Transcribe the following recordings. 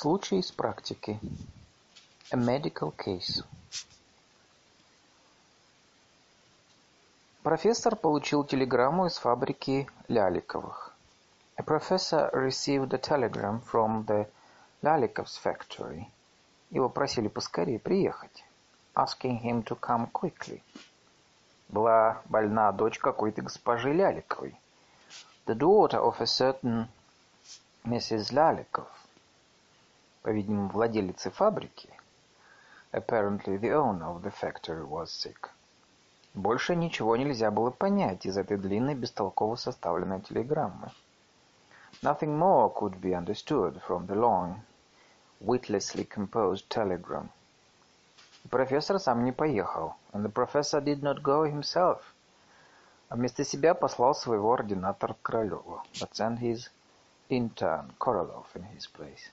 Случай из практики. A medical case. Профессор получил телеграмму из фабрики Ляликовых. A professor received a telegram from the Lalikov's factory. Его просили поскорее приехать. Asking him to come quickly. Была больна дочь какой-то госпожи Ляликовой. The daughter of a certain Mrs. Lalikov. По-видимому, владелицы фабрики. Apparently the owner of the factory was sick. Больше ничего нельзя было понять из этой длинной, бестолково составленной телеграммы. Nothing more could be understood from the long, witlessly composed telegram. Профессор сам не поехал, and the professor did not go himself. А вместо себя послал своего ординатора Королеву, but sent his intern Korolov in his place.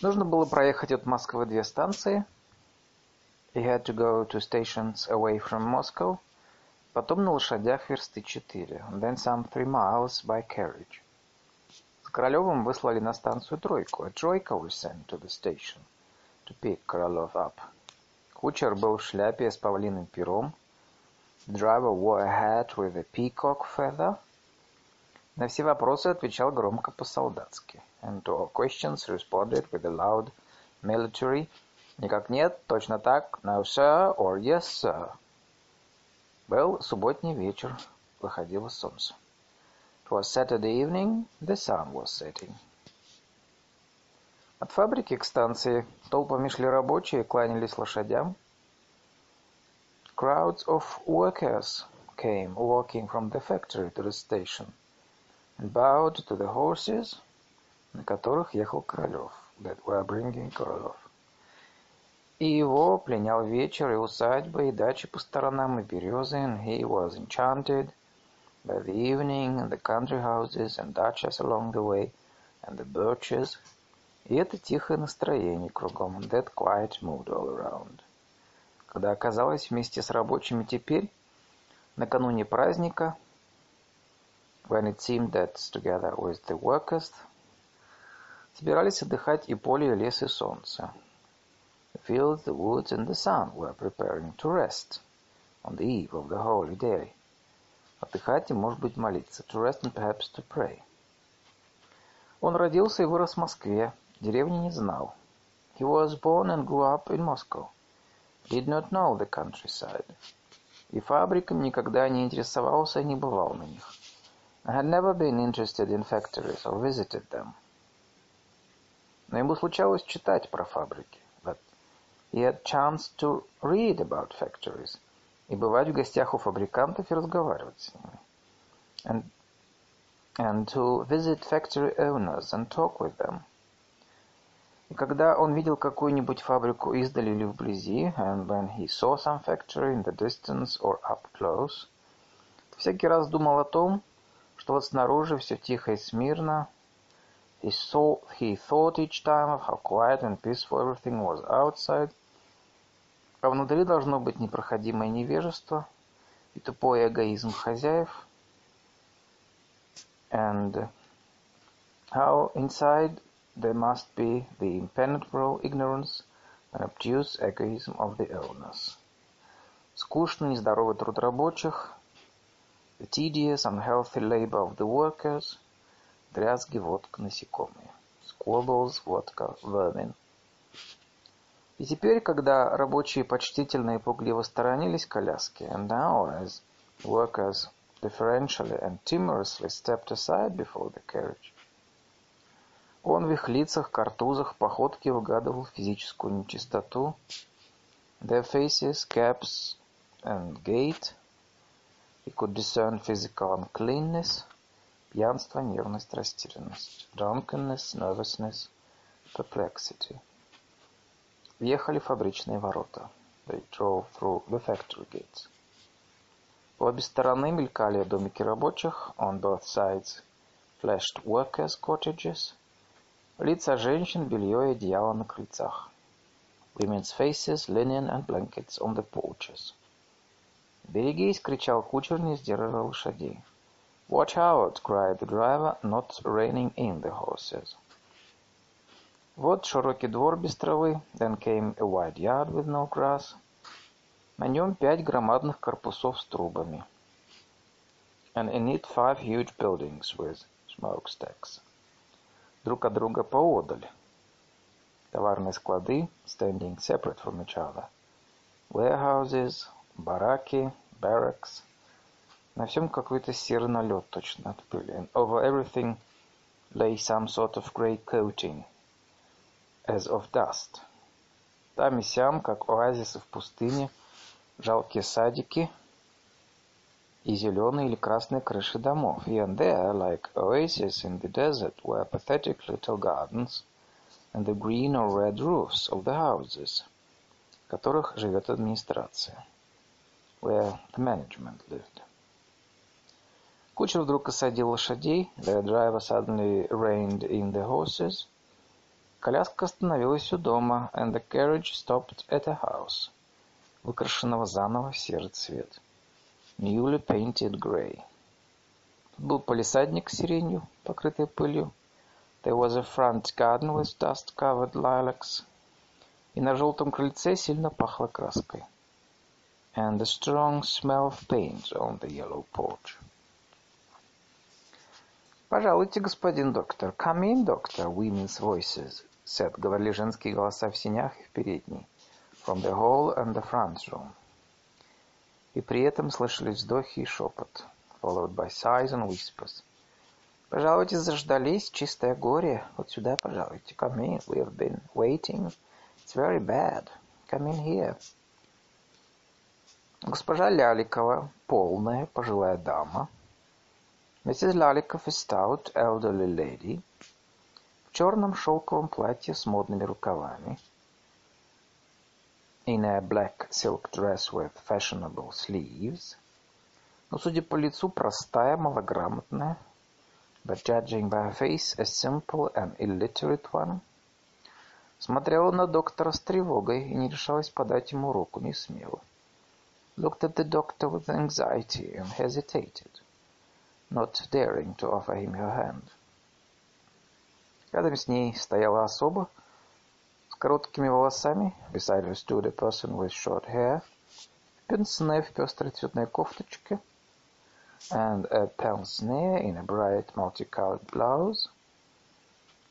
Нужно было проехать от Москвы две станции — He had to go to stations away from Moscow, потом на лошадях версты четыре, then some three miles by carriage. С Королевым выслали на станцию тройку, a тройка was sent to the station to pick Korolov up. Кучер был в шляпе с павлиным пером. The driver wore a hat with a peacock feather. На все вопросы отвечал громко по-солдатски. And to all questions responded with a loud military Никак нет, точно так, no sir or yes sir. Был субботний вечер, выходило солнце. It was Saturday evening, the sun was setting. От фабрики к станции толпами шли рабочие, кланялись лошадям. Crowds of workers came walking from the factory to the station bowed to the horses, на которых ехал Королев, that were bringing Korolov. И его пленял вечер, и усадьба, и дачи по сторонам, и березы, and he was enchanted by the evening, and the country houses, and dachas along the way, and the birches, и это тихое настроение кругом, and that quiet mood all around. Когда оказалась вместе с рабочими теперь, накануне праздника, when it seemed that together with the workers, собирались отдыхать и поле, и лес, и солнце. The fields, the woods, and the sun were preparing to rest on the eve of the holy day. Отдыхать и, может быть, молиться. To rest and perhaps to pray. Он родился и вырос в Москве. Деревни не знал. He was born and grew up in Moscow. Did not know the countryside. И фабрикам никогда не интересовался и не бывал на них. I had never been interested in factories or visited them. Но ему случалось читать про фабрики. He had chanced to read about factories и бывать в гостях у фабрикантов и разговаривать с ними. And, and to visit factory owners and talk with them. И когда он видел какую-нибудь фабрику издали или вблизи, and when he saw some factory in the distance or up close, всякий раз думал о том, что вот снаружи все тихо и смирно. He, saw, he thought each time of how quiet and peaceful everything was outside, а внутри должно быть непроходимое невежество и тупой эгоизм хозяев. And how inside there must be the impenetrable ignorance and obtuse egoism of the owners. Скучный, нездоровый труд рабочих, the tedious, unhealthy labor of the workers, дрязги, водка, насекомые, squabbles, водка, vermin. И теперь, когда рабочие почтительно и пугливо сторонились коляски, and now, as workers deferentially and timorously stepped aside before the carriage, он в их лицах, картузах, походке угадывал физическую нечистоту, their faces, caps and gait, he could discern physical uncleanness, пьянство, нервность, растерянность, drunkenness, nervousness, perplexity. Въехали в фабричные ворота. They drove through the factory gates. По обе стороны мелькали домики рабочих. On both sides flashed workers' cottages. Лица женщин, белье и одеяло на крыльцах. Women's faces, linen and blankets on the porches. «Берегись!» — кричал кучер, не сдерживая лошадей. «Watch out!» cried the driver, not reining in the horses. Вот широкий двор без травы, then came a wide yard with no grass. На нем пять громадных корпусов с трубами. And in it five huge buildings with smokestacks. Друг от друга поодаль. Товарные склады, standing separate from each other. Warehouses, бараки, barracks. На всем какой-то серый налет точно от пыли. And over everything lay some sort of grey coating, as of dust. Там и сям, как оазисы в пустыне, жалкие садики и зеленые или красные крыши домов. Here and there, like oases in the desert, were pathetic little gardens and the green or red roofs of the houses, в которых живет администрация, where the management lived. Кучер вдруг осадил лошадей. The driver suddenly reined in the horses. Коляска остановилась у дома, and the carriage stopped at a house, выкрашенного заново в серый цвет. Newly painted grey. Тут был полисадник с сиренью, покрытой пылью. There was a front garden with dust-covered lilacs. И на желтом крыльце сильно пахло краской. And a strong smell of paint on the yellow porch. «Пожалуйте, господин доктор. Come in, doctor, women's voices», said, говорили женские голоса в синях и в передней, from the hall and the front room. И при этом слышались вздохи и шепот, followed by sighs and whispers. «Пожалуйте, заждались, чистое горе. Вот сюда, пожалуйте. Come in, we have been waiting. It's very bad. Come in here». Госпожа Ляликова, полная, пожилая дама, Mrs. Lalиков, a stout, elderly lady, в черном шелковом платье с модными рукавами, in a black silk dress with fashionable sleeves, но, судя по лицу, простая, малограмотная, but judging by her face, a simple and illiterate one, смотрела на доктора с тревогой и не решалась подать ему руку, не смело. Looked at the doctor with anxiety and hesitated not daring to offer him her hand. Рядом с ней стояла особа с короткими волосами. Beside her stood a person with short hair. Пенсне в пестрой цветной кофточке. And a pince-nez in a bright multicolored blouse.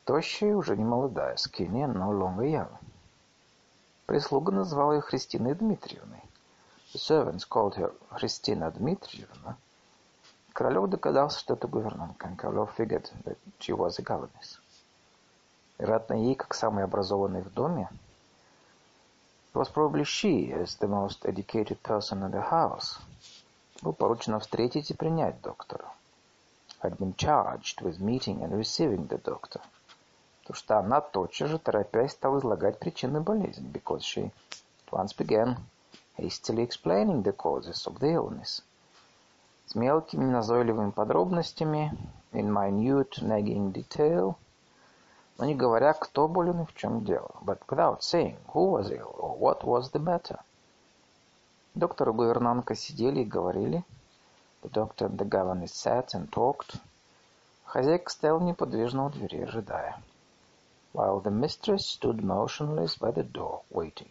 Тощая, уже не молодая, skinny, no longer young. Прислуга назвала ее Христиной Дмитриевной. The servants called her Христина Дмитриевна. Королев догадался, что это гувернантка, and Королев figured that she was a governess. Вероятно, ей, как самой образованной в доме, it was probably she, as the most educated person in the house, был поручено встретить и принять доктора. Had been charged with meeting and receiving the doctor. Потому что она тотчас же, торопясь, стала излагать причины болезни, because she at once began hastily explaining the causes of the illness с мелкими назойливыми подробностями, in minute nagging detail, но не говоря, кто болен и в чем дело, but without saying who was ill or what was the matter. Доктор и гувернантка сидели и говорили. The doctor and the governess sat and talked. Хозяйка стояла неподвижно у двери, ожидая. While the mistress stood motionless by the door, waiting.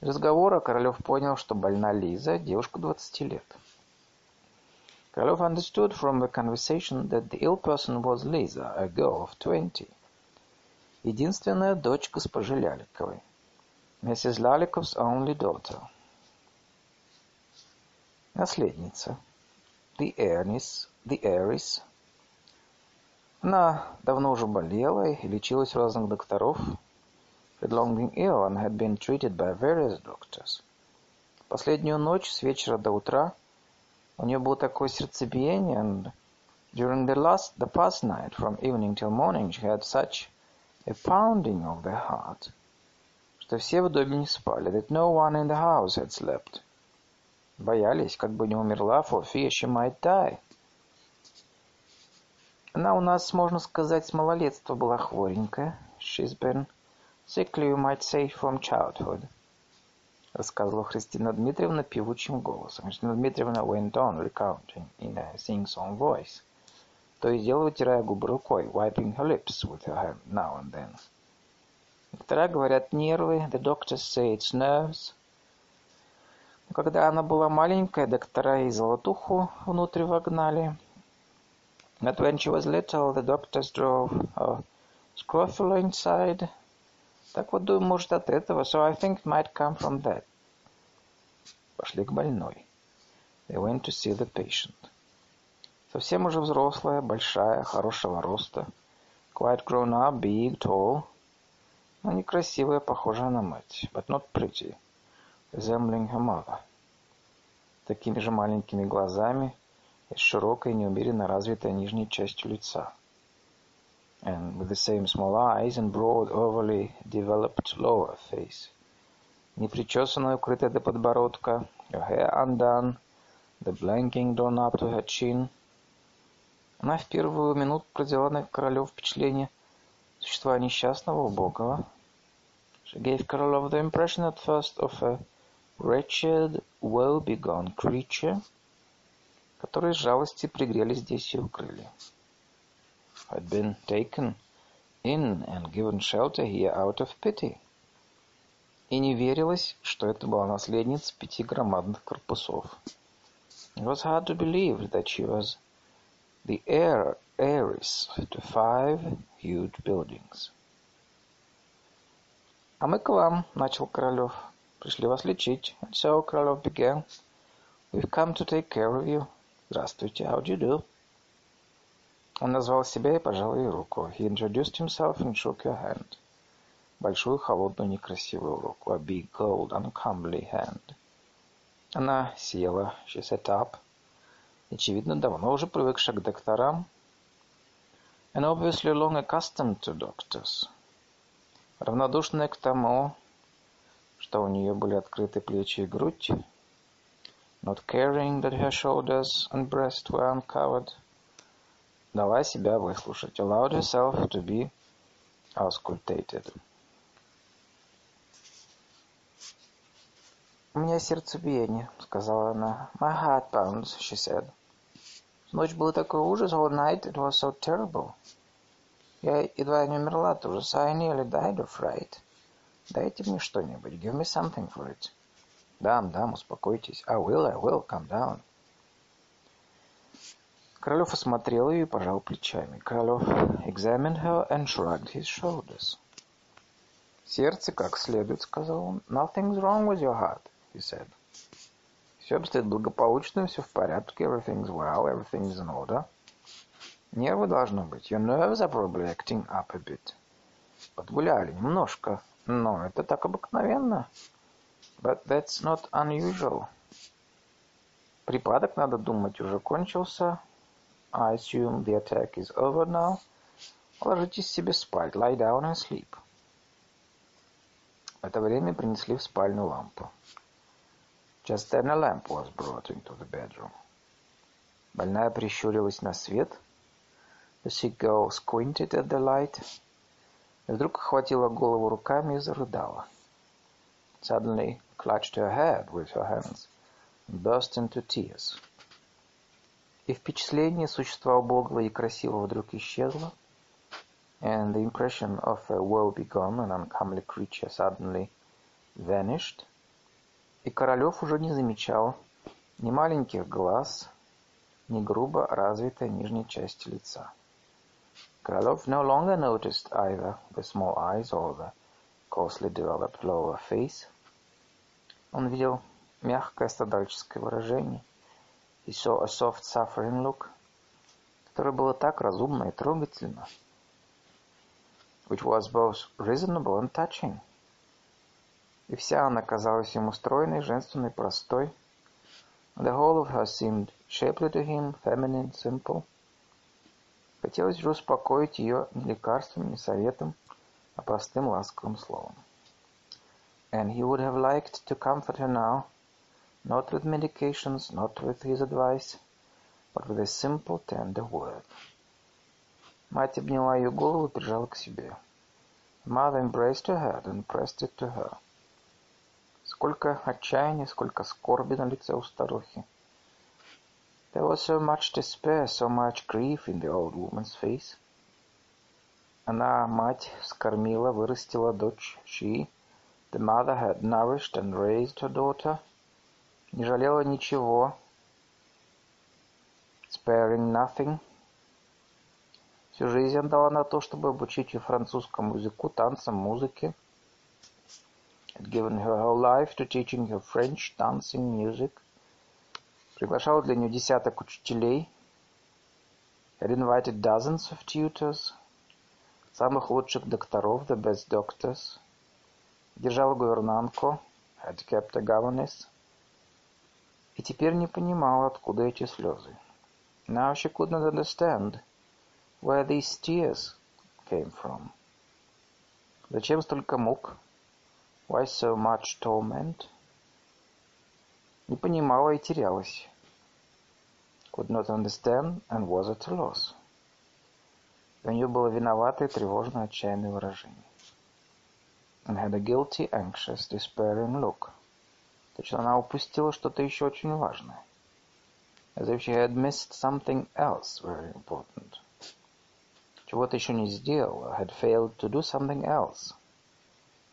Из разговора Королев понял, что больна Лиза, девушка двадцати лет. Krylov understood from the conversation that the ill person was Lisa, a girl of twenty. Единственная дочь госпожи Ляликовой. Mrs. Lalikov's only daughter. Наследница. The heiress. The heiress. Она давно уже болела и лечилась у разных докторов. Ill and had been treated by various doctors. Последнюю ночь с вечера до утра – У нее было такое сердцебиение, and during the last, the past night, from evening till morning, she had such a pounding of the heart, что все в доме не спали, that no one in the house had slept. Боялись, как бы не умерла, for fear she might die. Она у нас, можно сказать, с малолетства была хворенькая. She's been sickly, you might say, from childhood. рассказывала Христина Дмитриевна певучим голосом. Христина Дмитриевна went on recounting in a sing-song voice, то и дело вытирая губы рукой, wiping her lips with her hand now and then. Доктора говорят нервы, the doctors say it's nerves. Но когда она была маленькая, доктора и золотуху внутрь вогнали. But when she was little, the doctors drove a scrofula inside. Так вот, думаю, может, от этого. So I think it might come from that. Пошли к больной. They went to see the patient. Совсем уже взрослая, большая, хорошего роста. Quite grown up, big, tall. Но некрасивая, похожая на мать. But not pretty. Resembling her mother. Такими же маленькими глазами и с широкой, неумеренно развитой нижней частью лица. And with the same small eyes and broad, overly developed lower face. Непричесанная, укрытая до подбородка. Her hair undone. The blanking drawn up to her chin. Она в первую минуту произвела на Королев впечатление существа несчастного, убогого. She gave Korolov the impression at first of a wretched, woe-begone creature, которые жалости пригрели здесь и укрыли. Had been taken in and given shelter here out of pity. И не верилось, что это была наследница пяти громадных корпусов. It was hard to believe that she was the heir, heiress to five huge buildings. «А мы к вам», — начал Королев. «Пришли вас лечить». And so Королев began. «We've come to take care of you». «Здравствуйте, how do you do?» Он назвал себя и пожал ей руку. He introduced himself and shook her hand. Большую, холодную, некрасивую руку. A big, cold, uncomely hand. Она села. She sat up. Очевидно, давно уже привыкшая к докторам. And obviously long accustomed to doctors. Равнодушная к тому, что у нее были открыты плечи и грудь. Not caring that her shoulders and breast were uncovered. Дала себя выслушать. Allowed herself to be auscultated. «У меня сердцебиение», — сказала она. «My heart pounds», she said. Ночь был такой ужас, all night it was so terrible. Я едва не умерла от ужаса. I nearly died of fright. Дайте мне что-нибудь. Give me something for it. Дам, дам, успокойтесь. I will, I will, calm down. Королев осмотрел ее и пожал плечами. Королев examined her and shrugged his shoulders. Сердце как следует, сказал он. Nothing's wrong with your heart, he said. Все обстоит благополучно, все в порядке, everything's well, everything's in order. Нервы должно быть. Your nerves are probably acting up a bit. Подгуляли немножко, но это так обыкновенно. But that's not unusual. Припадок, надо думать, уже кончился. I assume the attack is over now. Ложитесь себе спать. Lie down and sleep. В это время принесли в спальню лампу. Just then a lamp was brought into the bedroom. Больная прищурилась на свет. The sick girl squinted at the light. И вдруг охватила голову руками и зарыдала. Suddenly clutched her head with her hands and burst into tears. И впечатление существа убогого и красивого вдруг исчезло, and the impression of a woe-begone and uncomely creature suddenly vanished, и Королев уже не замечал ни маленьких глаз, ни грубо развитой нижней части лица. Krylov no longer noticed either the small eyes or the coarsely developed lower face. Он видел мягкое страдальческое выражение. He saw a soft suffering look, которое было так разумно и трогательно, which was both reasonable and touching. и вся она казалась ему стройной, женственной, простой. The whole of her seemed shapely to him, feminine, simple. Хотелось же успокоить ее не лекарством, не советом, а простым ласковым словом. And he would have liked to comfort her now, not with medications, not with his advice, but with a simple, tender word. Мать обняла ее голову и прижала к себе. Mother embraced her head and pressed it to her. Сколько отчаяния, сколько скорби на лице у старухи. There was so much despair, so much grief in the old woman's face. Она, мать, скормила, вырастила дочь. She, the mother, had nourished and raised her daughter. Не жалела ничего. Sparing nothing. Всю жизнь отдала на то, чтобы обучить ее французскому языку, танцам, музыке. Had given her whole life to teaching her French, dancing, music. Приглашала для нее десяток учителей. Had invited dozens of tutors. Самых лучших докторов, the best doctors. Держала гувернантку. Had kept a governess. И теперь не понимала, откуда эти слезы. Now she could not understand where these tears came from. Зачем столько мук? Why so much torment? Не понимала и терялась. Could not understand and was at a loss. У нее было виноватое, тревожное, отчаянное выражение. And had a guilty, anxious, despairing look. Точно она упустила что-то еще очень важное. As if she had missed something else very important. Чего-то еще не сделала, had failed to do something else.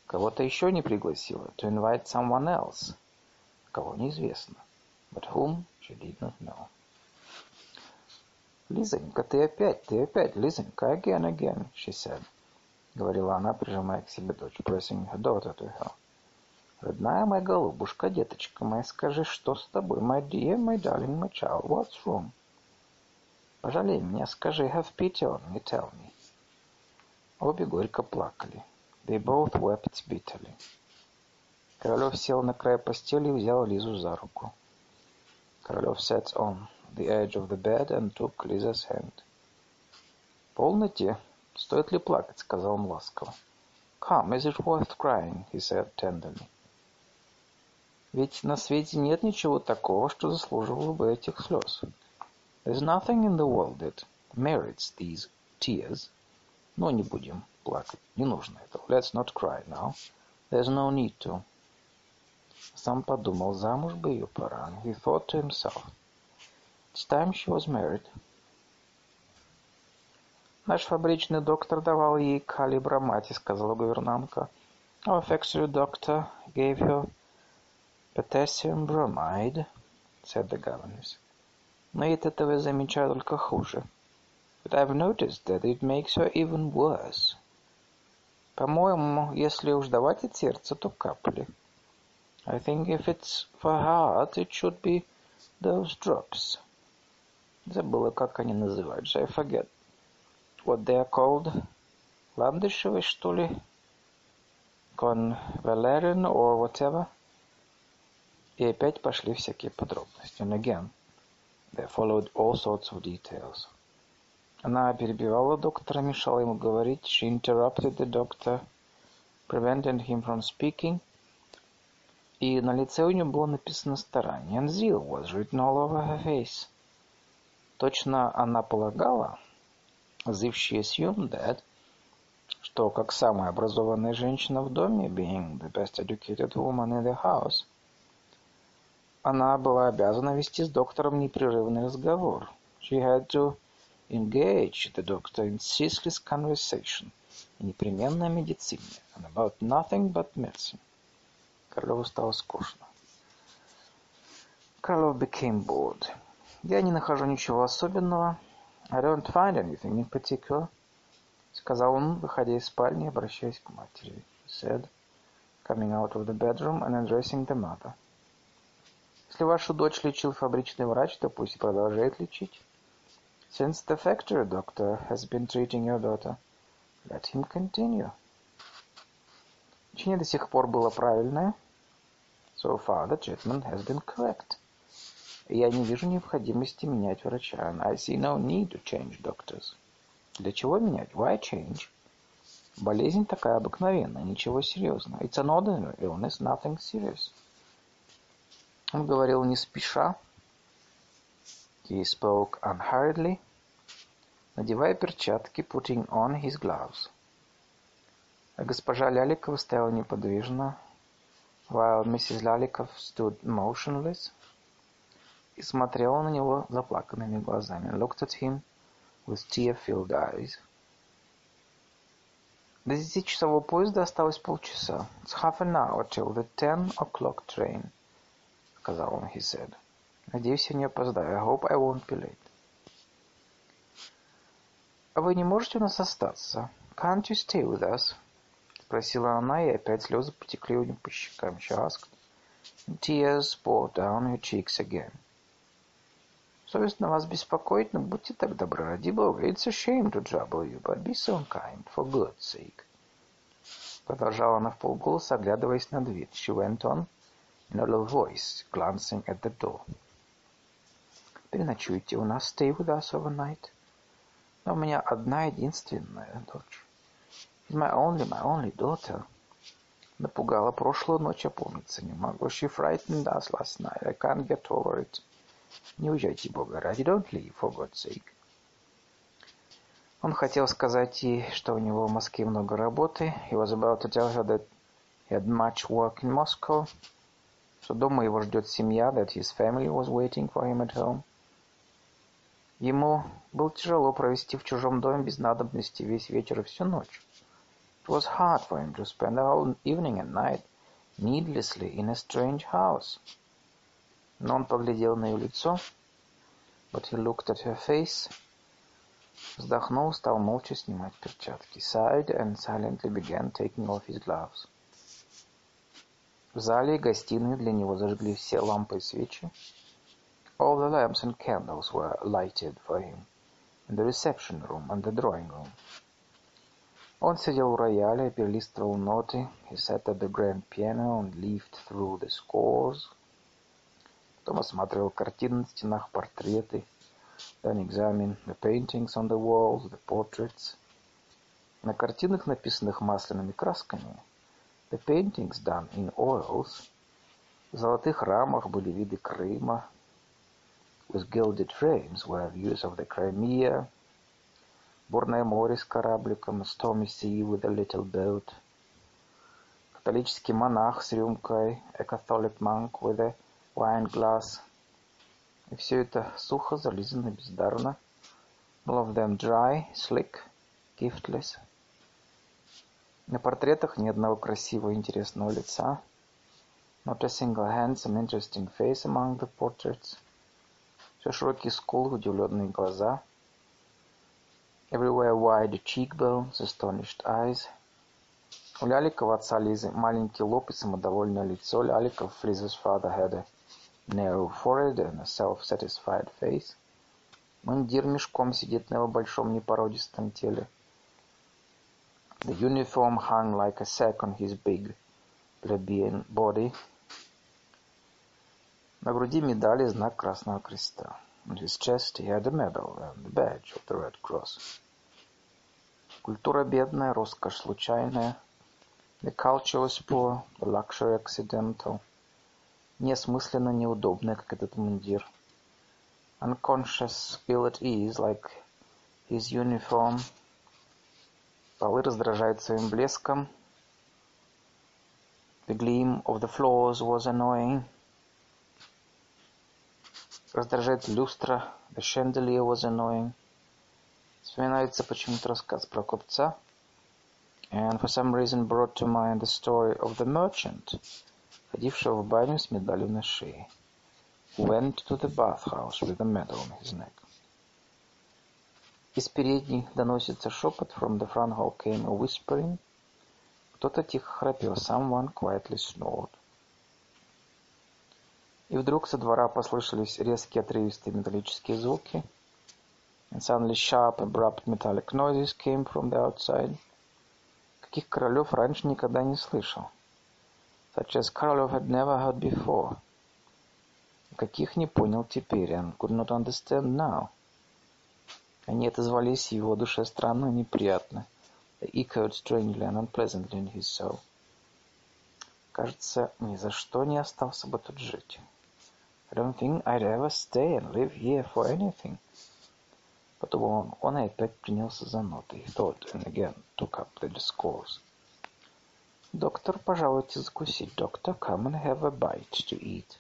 Кого-то еще не пригласила, to invite someone else. Кого неизвестно. But whom she did not know. «Лизонька, ты опять, ты опять, Лизонька, again, again», she said. Говорила она, прижимая к себе дочь, pressing her daughter to her. Родная моя голубушка, деточка моя, скажи, что с тобой, my dear, my darling, my child, what's wrong? Пожалей меня, скажи, have pity on me, tell me. Обе горько плакали. They both wept bitterly. Королев сел на край постели и взял Лизу за руку. Королев sat on the edge of the bed and took Liza's hand. «Полноте. Стоит ли плакать?» — сказал он ласково. «Come, is it worth crying?» — he said tenderly. Ведь на свете нет ничего такого, что заслуживало бы этих слез. There's nothing in the world that merits these tears. Но не будем плакать. Не нужно этого. Let's not cry now. There's no need to. Сам подумал, замуж бы ее пора. He thought to himself. It's time she was married. Наш фабричный доктор давал ей калибромати, сказала гувернантка. Our factory doctor gave her potassium bromide, said the governess. Но от этого я замечаю только хуже. But I've noticed that it makes her even worse. По-моему, если уж давать от сердца, то капли. I think if it's for heart, it should be those drops. Забыла, как они называются. I forget what they are called. Ландышевый, что ли? Convalerian or whatever. И опять пошли всякие подробности. And again, there followed all sorts of details. Она перебивала доктора, мешала ему говорить. She interrupted the doctor, preventing him from speaking. И на лице у нее было написано старание. And zeal was written all over her face. Точно она полагала, as if she assumed that, что как самая образованная женщина в доме, being the best educated woman in the house, она была обязана вести с доктором непрерывный разговор. She had to engage the doctor in ceaseless conversation, непременно о медицине, and about nothing but medicine. Королеву стало скучно. Королев became bored. Я не нахожу ничего особенного. I don't find anything in particular. Сказал он, выходя из спальни, обращаясь к матери. He said, coming out of the bedroom and addressing the mother. Если вашу дочь лечил фабричный врач, то пусть продолжает лечить. Since the factory doctor has been treating your daughter, let him continue. Лечение до сих пор было правильное. So far the treatment has been correct. Я не вижу необходимости менять врача. I see no need to change doctors. Для чего менять? Why change? Болезнь такая обыкновенная, ничего серьезного. It's an ordinary illness, nothing serious. Он говорил не спеша. He spoke unhurriedly, надевая перчатки, putting on his gloves. А госпожа Ляликова стояла неподвижно, while Mrs. Lalikov stood motionless, и смотрела на него заплаканными глазами, looked at him with tear-filled eyes. До десятичасового поезда осталось полчаса. It's half an hour till the ten o'clock train, сказал он, he said. Надеюсь, я не опоздаю. I hope I won't be late. А вы не можете у нас остаться? Can't you stay with us? Спросила она, и опять слезы потекли у нее по щекам. She asked. Tears poured down her cheeks again. Совестно вас беспокоить, но будьте так добры, ради Бога. It's a shame to trouble you, but be so kind, for God's sake. Продолжала она в полголоса, оглядываясь на дверь. She went on in a low voice, glancing at the door. Переночуйте у нас, stay with us overnight. Но у меня одна единственная дочь. She's my only, my only daughter. Напугала прошлую ночь, опомниться не могу. She frightened us last night. I can't get over it. Не уезжайте, Бога ради. Don't leave, for God's sake. Он хотел сказать ей, что у него в Москве много работы. He was about to tell her that he had much work in Moscow. Что дома его ждет семья, that his family was waiting for him at home. Ему было тяжело провести в чужом доме без надобности весь вечер и всю ночь. It was hard for him to spend the whole evening and night needlessly in a strange house. Но он поглядел на ее лицо, but he looked at her face, вздохнул, стал молча снимать перчатки, sighed and silently began taking off his gloves. В зале и гостиной для него зажгли все лампы и свечи. All the lamps and candles were lighted for him in the reception room and the drawing room. Он сидел у рояля и перелистывал ноты. He sat at the grand piano and leafed through the scores. Потом осматривал картины на стенах, портреты. Then examined the paintings on the walls, the portraits. На картинах, написанных масляными красками, the paintings done in oils, в золотых рамах были виды Крыма, with gilded frames were views of the Crimea, бурное море с корабликом, a stormy sea with a little boat, католический монах с рюмкой, a Catholic monk with a wine glass. И все это сухо, зализано, бездарно. All of them dry, slick, giftless. На портретах ни одного красивого интересного лица. Not a single handsome, interesting face among the portraits. Все широкие скулы, удивленные глаза. Everywhere wide cheekbones, astonished eyes. У Ляликова отца Лизы маленький лоб и самодовольное лицо. Ляликов, Liza's father, had a narrow forehead and a self-satisfied face. Мундир мешком сидит на его большом непородистом теле. The uniform hung like a sack on his big plebeian body. На груди медали знак Красного Креста. On his chest he had a medal and the badge of the Red Cross. Культура бедная, роскошь случайная. The culture was poor, the luxury accidental. Неосмысленно неудобная, как этот мундир. Unconscious, ill at ease, like his uniform. Полы раздражают своим блеском. The gleam of the floors was annoying. Раздражает люстра. The chandelier was annoying. Вспоминается почему-то рассказ про купца. And for some reason brought to mind the story of the merchant, ходившего в баню с медалью на шее. Who went to the bathhouse with a medal on his neck. Из передней доносится шепот. From the front hall came a whispering. Кто-то тихо храпел. Someone quietly snored. И вдруг со двора послышались резкие отрывистые металлические звуки. And suddenly sharp, abrupt metallic noises came from the outside. Каких королев раньше никогда не слышал. Such as Королев had never heard before. Каких не понял теперь, and could not understand now. Они отозвались в его душе странно и неприятно. They echoed strangely and unpleasantly in his soul. Кажется, ни за что не остался бы тут жить. I don't think I'd ever stay and live here for anything. Подумал он, он и опять принялся за ноты. He thought and again took up the discourse. Доктор, пожалуйте закусить. Доктор, come and have a bite to eat.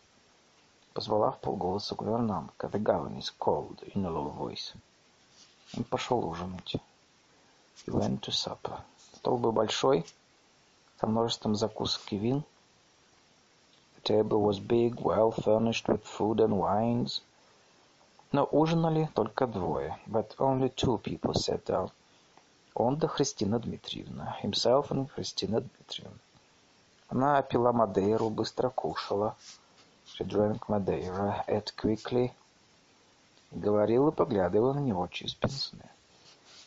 Позвала в полголоса гувернантка. The governess called in a low voice. Он пошел ужинать. He went to supper. Стол был большой, со множеством закусок и вин. The table was big, well furnished with food and wines. Но ужинали только двое, but only two people sat down. Он да Христина Дмитриевна, himself and Христина Дмитриевна. Она пила Мадейру, быстро кушала. She drank Madeira, ate quickly. Говорила, поглядывая на него через пенсне.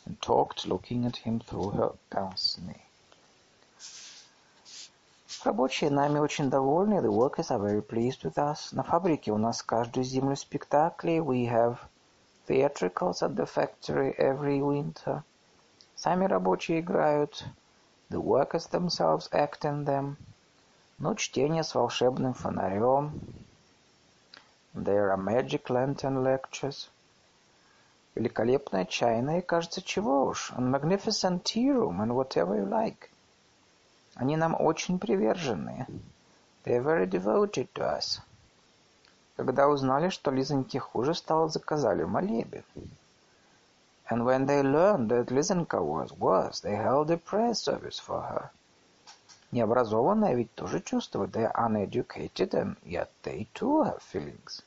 And talked, looking at him through her pince-nez. Рабочие нами очень довольны. The workers are very pleased with us. На фабрике у нас каждую зиму спектакли. We have theatricals at the factory every winter. Сами рабочие играют. The workers themselves act in them. Но чтение с волшебным фонарем. There are magic lantern lectures. Великолепная чайная, кажется, чего уж. And magnificent tea room and whatever you like. Они нам очень привержены. They are very devoted to us. Когда узнали, что Лизоньке хуже стало, заказали молебен. And when they learned that Лизонька was worse, they held a prayer service for her. Необразованные ведь тоже чувствуют. They are uneducated, and yet they too have feelings.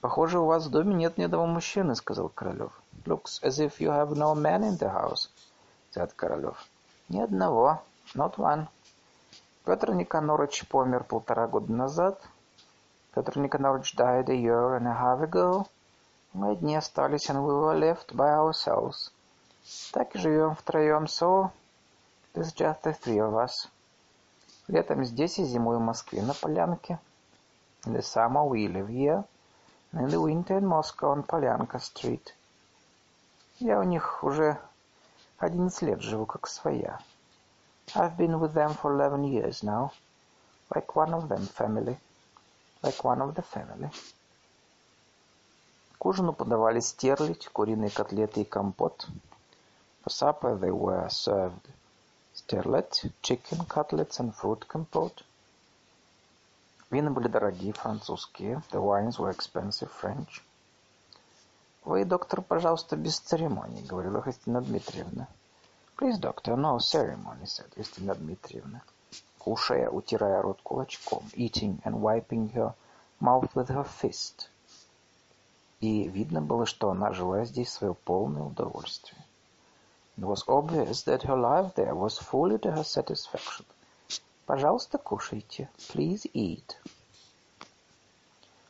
«Похоже, у вас в доме нет ни одного мужчины», — сказал Королев. «Looks as if you have no man in the house», — said Королев. Ни одного. Not one. Петр Никонорович помер полтора года назад. Петр Никонорович died a year and a half ago. Мы одни остались, and we were left by ourselves. Так и живем втроем, so there's just the three of us. Летом здесь и зимой в Москве на Полянке. In the summer we live here, and in the winter in Moscow on Polyanka Street. Я у них уже Одиннадцать лет живу как своя. I've been with them for eleven years now. Like one of them family. Like one of the family. К ужину подавали стерлядь, куриные котлеты и компот. For supper they were served sterlet, chicken cutlets and fruit compote. Вина были дорогие, французские. The wines were expensive French. «Вы, доктор, пожалуйста, без церемоний», — говорила Христина Дмитриевна. «Please, doctor, no ceremony», — said Христина Дмитриевна, кушая, утирая рот кулачком, eating and wiping her mouth with her fist. И видно было, что она жила здесь свое полное удовольствие. It was obvious that her life there was fully to her satisfaction. «Пожалуйста, кушайте. Please eat».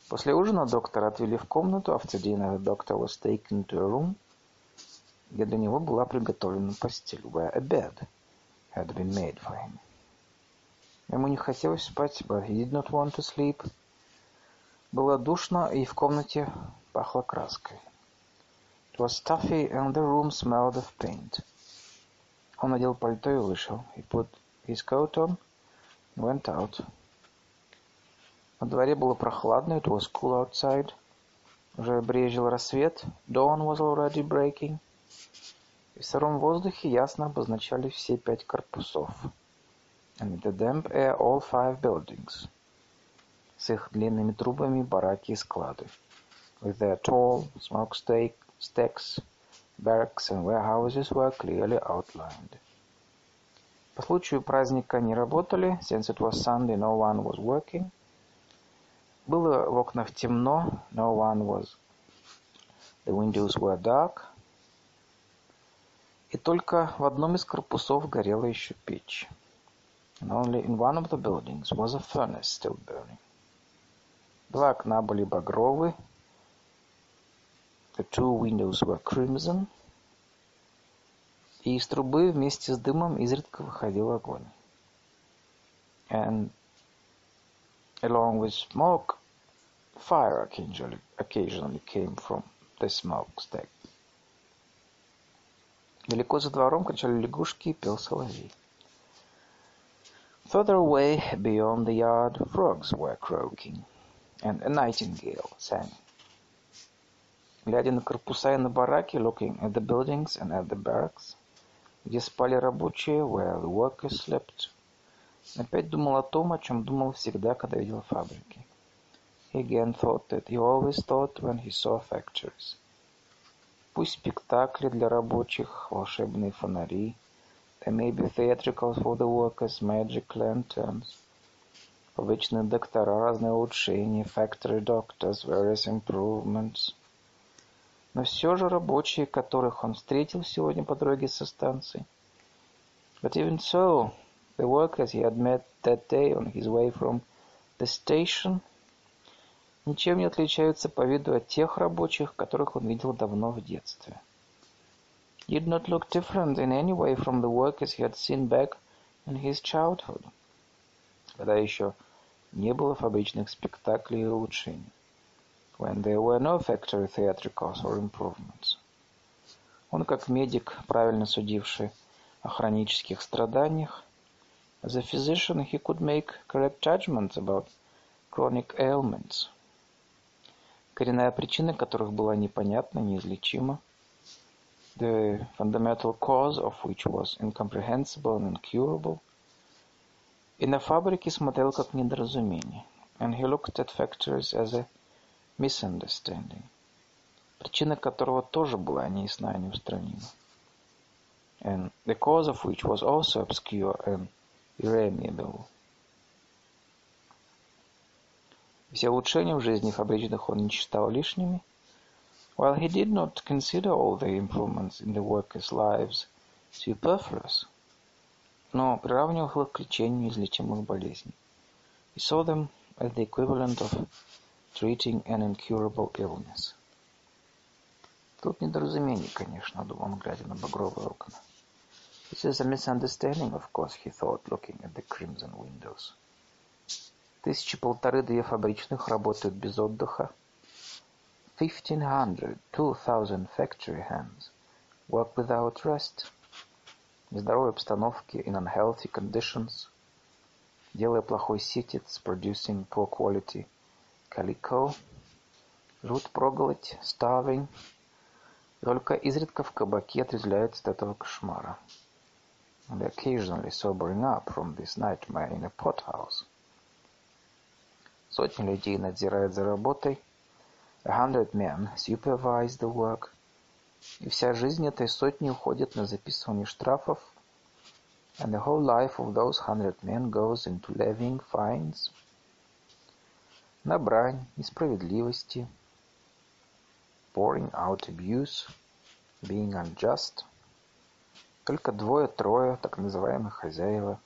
После ужина доктора отвели в комнату, after dinner the doctor was taken to a room, где для него была приготовлена постель, where a bed had been made for him. Ему не хотелось спать, but he did not want to sleep. Было душно, и в комнате пахло краской. It was stuffy, and the room smelled of paint. Он надел пальто и вышел. He put his coat on and went out. На дворе было прохладно, it was cool outside. Уже брезжил рассвет, dawn was already breaking. И в сыром воздухе ясно обозначали все пять корпусов. And in the damp air all five buildings. С их длинными трубами, бараки и склады. With their tall smokestacks, barracks and warehouses were clearly outlined. По случаю праздника не работали, since it was Sunday no one was working. Было в окнах темно, no one was. The windows were dark. И только в одном из корпусов горела еще печь. And only in one of the buildings was a furnace still burning. Два окна были багровы. The two windows were crimson. И из трубы вместе с дымом изредка выходил огонь. And along with smoke, fire occasionally, occasionally came from the smokestack. Далеко за двором кричали лягушки и пел соловей. Further away, beyond the yard, frogs were croaking, and a nightingale sang. Глядя на корпуса и на бараки, looking at the buildings and at the barracks, где спали рабочие, where the workers slept, Опять думал о том, о чем думал всегда, когда видел фабрики. He again thought that he always thought when he saw factories. Пусть спектакли для рабочих, волшебные фонари, There may be theatricals for the workers, magic lanterns, обычные доктора, разные улучшения, factory doctors, various improvements. Но все же рабочие, которых он встретил сегодня по дороге со станции. But even so, the workers he had met that day on his way from the station ничем не отличаются по виду от тех рабочих, которых он видел давно в детстве. Did not look different in any way from the workers he had seen back in his childhood, когда еще не было фабричных спектаклей и улучшений, when there were no factory theatricals or improvements. Он, как медик, правильно судивший о хронических страданиях, as a physician he could make correct judgments about chronic ailments, коренная причина которых была непонятна, неизлечима, the fundamental cause of which was incomprehensible and incurable, и на фабрике смотрел как недоразумение, and he looked at factories as a misunderstanding, причина которого тоже была неясна и неустранима, and the cause of which was also obscure and irremediable. Все улучшения в жизни фабричных он не считал лишними, while he did not consider all the improvements in the workers' lives superfluous, но приравнивал их к лечению неизлечимых болезней. He saw them as the equivalent of treating an incurable illness. Тут недоразумение, конечно, думал он, глядя на багровые окна. This is a misunderstanding, of course, he thought, looking at the crimson windows. Тысячи полторы-две фабричных работают без отдыха. Fifteen hundred, two thousand factory hands work without rest. В нездоровой обстановке, in unhealthy conditions, делая плохой ситец, producing poor quality calico, живут проголодь, starving, только изредка в кабаке отрезвляются от этого кошмара. And occasionally sobering up from this nightmare in a pothouse. Сотни людей надзирают за работой. A hundred men supervise the work. И вся жизнь этой сотни уходит на записывание штрафов. And the whole life of those hundred men goes into levying fines. На брань, несправедливости. Pouring out abuse. Being unjust. Только двое-трое так называемых хозяева.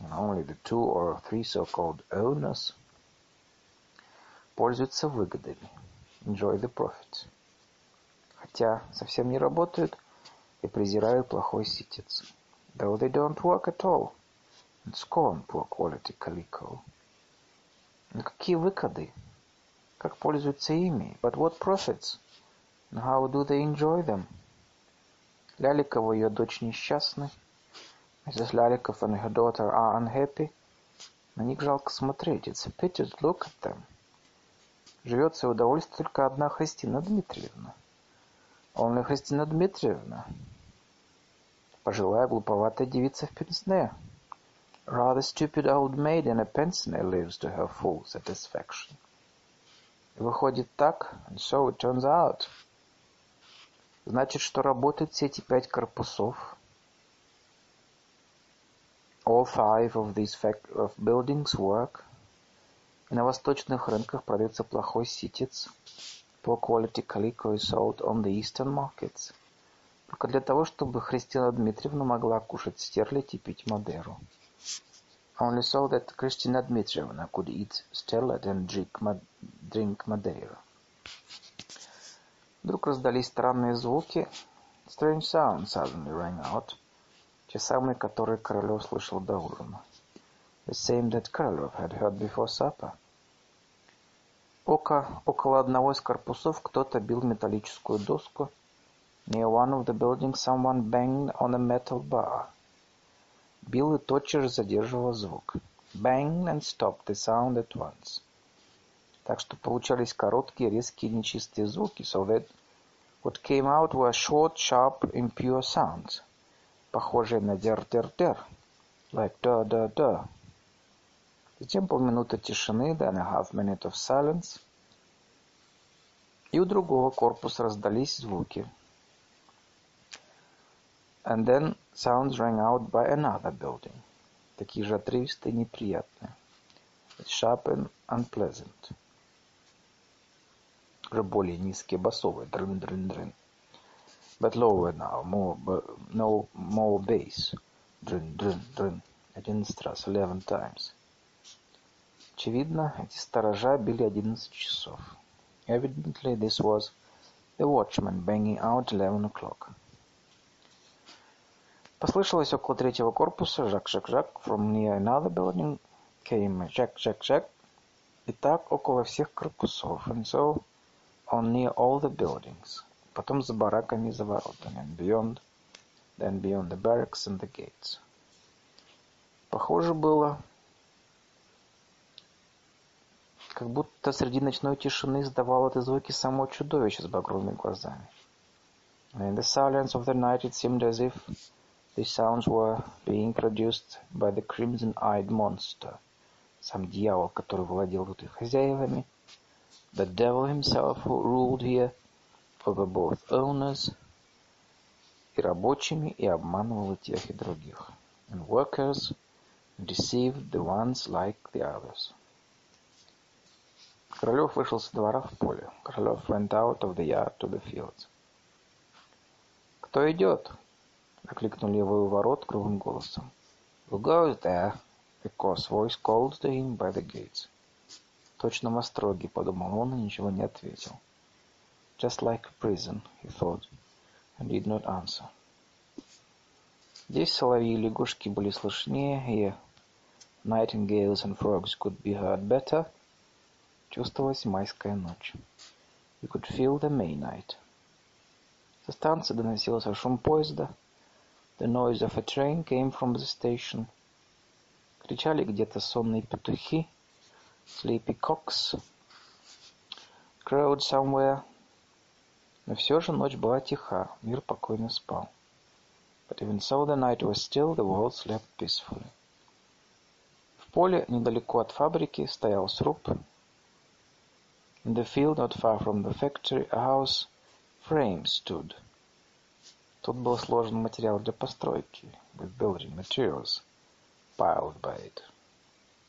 And only the two or three so-called owners – пользуются выгодами. Enjoy the profits. Хотя совсем не работают и презирают плохой ситец. Though they don't work at all and scorn poor quality calico. Но какие выгоды? Как пользуются ими? But what profits? And how do they enjoy them? Ляликова и ее дочь несчастны. Mrs. Ляликов and her daughter are unhappy. На них жалко смотреть. It's a pity to look at them. живет в свое удовольствие только одна Христина Дмитриевна. Only Христина Дмитриевна. Пожилая глуповатая девица в пенсне. Rather stupid old maid in a pensione lives to her full satisfaction. Выходит так, and so it turns out. Значит, что работают все эти пять корпусов. All five of these of buildings work. И на восточных рынках продается плохой ситец. Poor quality calico is sold on the eastern markets. Только для того, чтобы Христина Дмитриевна могла кушать стерлядь и пить Мадеру. Only so that Christina Dmitrievna could eat sterlet and drink, drink Madeira. Вдруг раздались странные звуки. Strange sounds suddenly rang out. Те самые, которые Королев слышал до ужина. the same that Krylov had heard before supper. Око около одного из корпусов кто-то бил металлическую доску. Near one of the buildings someone banged on a metal bar. Бил и тотчас же задерживал звук. Banged and stopped the sound at once. Так что получались короткие, резкие, нечистые звуки, so that what came out were short, sharp, impure sounds, похожие на дер-дер-дер, like da-da-da. Затем полминуты тишины, then a half minute of silence. И у другого корпуса раздались звуки. And then sounds rang out by another building. Такие же отрывистые и неприятные. It's sharp and unpleasant. Уже более низкие басовые. Дрын, дрын, дрын. But lower now, more, no, more bass. Дрын, дрын, дрын. Одиннадцать раз, eleven times. Очевидно, эти сторожа били одиннадцать часов. Evidently, this was the watchman banging out eleven o'clock. Послышалось около третьего корпуса «Жак-жак-жак». From near another building came «Жак-жак-жак». И так около всех корпусов. And so on near all the buildings. Потом за бараками за воротами. And beyond, then beyond the barracks and the gates. Похоже было, как будто среди ночной тишины издавало это звуки само чудовище с багровыми глазами. And in the silence of the night it seemed as if These sounds were being produced by the crimson-eyed monster, сам дьявол, который владел тут и хозяевами, the devil himself who ruled here over both owners и рабочими и обманывал и тех и других, and workers deceived the ones like the others. Королев вышел со двора в поле. Королев went out of the yard to the fields. «Кто идет?» Окликнули его у ворот грубым голосом. Who goes there? Coarse voice called to him by the gates. Точно в остроге, подумал он и ничего не ответил. Just like a prison, he thought, and did not answer. Здесь соловьи и лягушки были слышнее, и nightingales and frogs could be heard better. Чувствовалась майская ночь. You could feel the May night. Со станции доносился шум поезда, The noise of a train came from the station. Кричали где-то сонные петухи. Sleepy cocks crowed somewhere. Но все же ночь была тиха, мир покойно спал. But even so the night was still, the world slept peacefully. В поле, недалеко от фабрики, стоял сруб. In the field, not far from the factory, a house frame stood. Тут был сложен материал для постройки, with building materials, piled by it.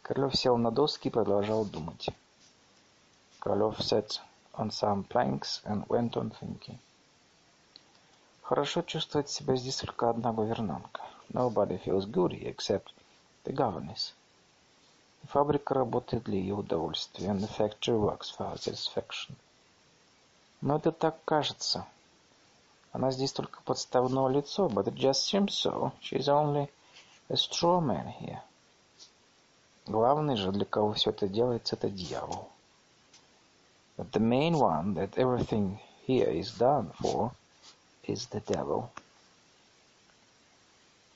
Королев сел на доски и продолжал думать. Королев sat on some planks and went on thinking. Хорошо чувствовать себя здесь только одна гувернантка. Nobody feels good here except the governess. Фабрика работает для ее удовольствия, and the factory works for her satisfaction. Но это так кажется, Она здесь только подставное лицо, but it just seems so. She's only a straw man here. Главный же, для кого все это делается, это дьявол. But the main one that everything here is done for is the devil.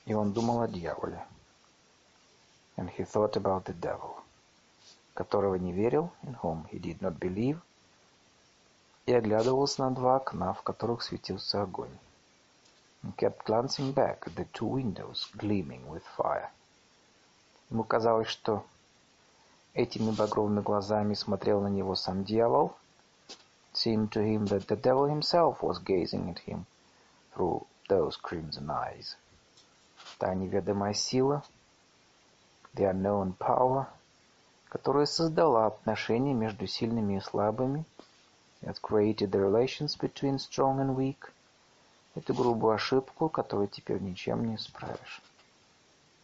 И он думал о дьяволе. And he thought about the devil, которого не верил, in whom he did not believe, и оглядывался на два окна, в которых светился огонь. He kept glancing back at the two windows gleaming with fire. Ему казалось, что этими багровыми глазами смотрел на него сам дьявол. It seemed to him that the devil himself was gazing at him through those crimson eyes. Та неведомая сила, the unknown power, которая создала отношения между сильными и слабыми, that created the relations between strong and weak, эту грубую ошибку, которую теперь ничем не исправишь.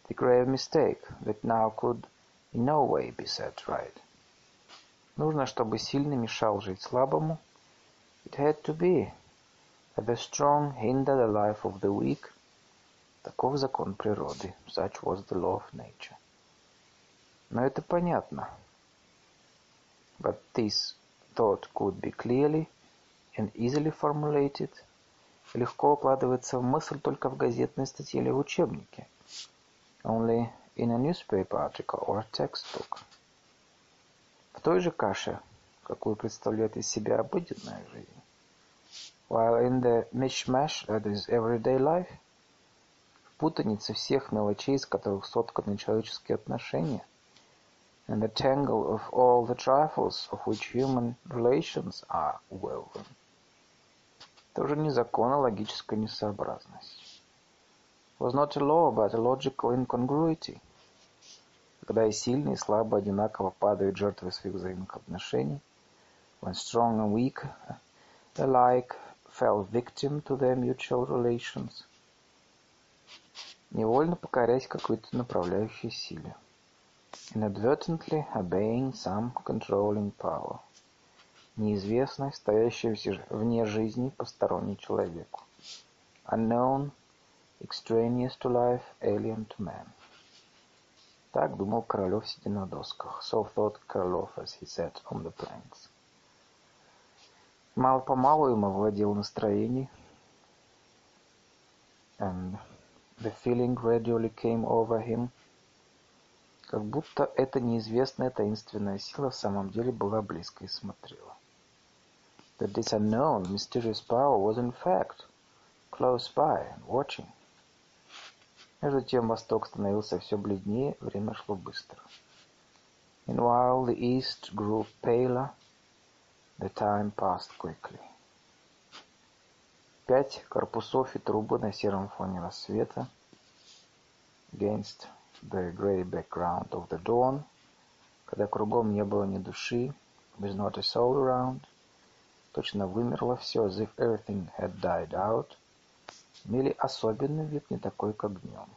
The grave mistake that now could in no way be set right. Нужно, чтобы сильный мешал жить слабому. It had to be that the strong hinder the life of the weak. Таков закон природы. Such was the law of nature. Но это понятно. But this thought could be clearly and easily formulated, легко укладывается в мысль только в газетной статье или в учебнике. Only in a newspaper article or textbook. В той же каше, какую представляет из себя обыденная жизнь. While in the mishmash that is everyday life, в путанице всех мелочей, из которых сотканы человеческие отношения, and the tangle of all the trifles of which human relations are woven. Тоже не закон, а логическая несообразность. was not a law, but a logical incongruity. Когда и сильные, и слабые одинаково падают жертвой своих взаимных отношений, when strong and weak alike fell victim to their mutual relations, невольно покоряясь какой-то направляющей силе, inadvertently obeying some controlling power, неизвестной, стоящей вне жизни посторонней человеку, unknown, extraneous to life, alien to man. Так думал Королев, сидя на досках. So thought Королев as he sat on the planks. Мало-помалу им овладел настроение, and the feeling gradually came over him, как будто эта неизвестная таинственная сила в самом деле была близко и смотрела. That this unknown, mysterious power was in fact close by watching. Между тем восток становился все бледнее, время шло быстро. Meanwhile the east grew paler, the time passed quickly. Пять корпусов и трубы на сером фоне рассвета against the grey background of the dawn, когда кругом не было ни души, with not a soul around, точно вымерло все, as if everything had died out, имели особенный вид, не такой, как днем.